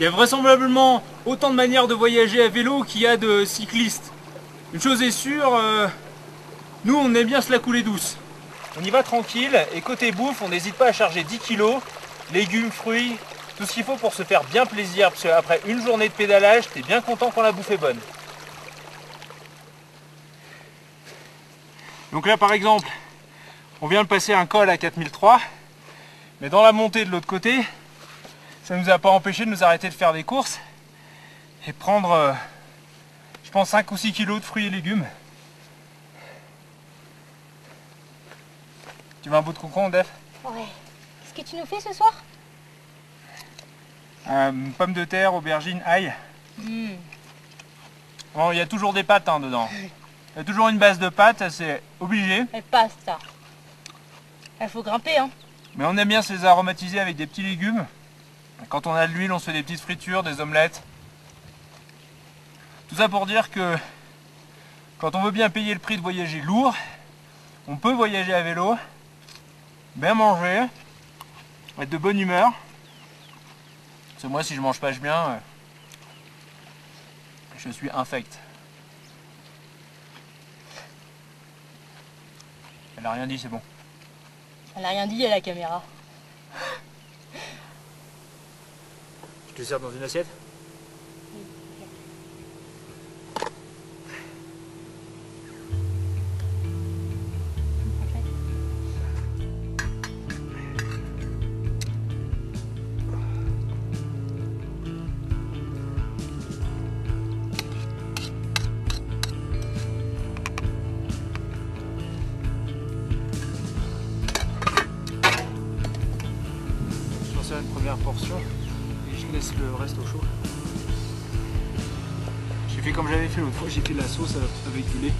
Il y a vraisemblablement autant de manières de voyager à vélo qu'il y a de cyclistes. Une chose est sûre, euh, nous on aime bien se la couler douce. On y va tranquille et côté bouffe, on n'hésite pas à charger 10 kilos, légumes, fruits, tout ce qu'il faut pour se faire bien plaisir. Parce qu'après une journée de pédalage, t'es bien content quand la bouffe est bonne. Donc là par exemple, on vient de passer un col à 4003, mais dans la montée de l'autre côté, ça ne nous a pas empêché de nous arrêter de faire des courses et prendre, euh, je pense, 5 ou 6 kilos de fruits et légumes. Tu veux un bout de concombre, Def Ouais. Qu'est-ce que tu nous fais ce soir? Euh, Pommes de terre, aubergine, ail. Hmm. Bon, il y a toujours des pâtes hein, dedans. Il y a toujours une base de pâtes, c'est obligé. Passe ça. Il faut grimper, hein. Mais on aime bien se les aromatiser avec des petits légumes. Quand on a de l'huile, on se fait des petites fritures, des omelettes. Tout ça pour dire que quand on veut bien payer le prix de voyager lourd, on peut voyager à vélo, bien manger, être de bonne humeur. Parce que moi, si je mange pas bien, euh, je suis infect. Elle a rien dit, c'est bon. Elle a rien dit à la caméra. Je te sers dans une assiette? Une première portion laisse le reste au chaud. J'ai fait comme j'avais fait l'autre fois, j'ai fait la sauce avec du lait.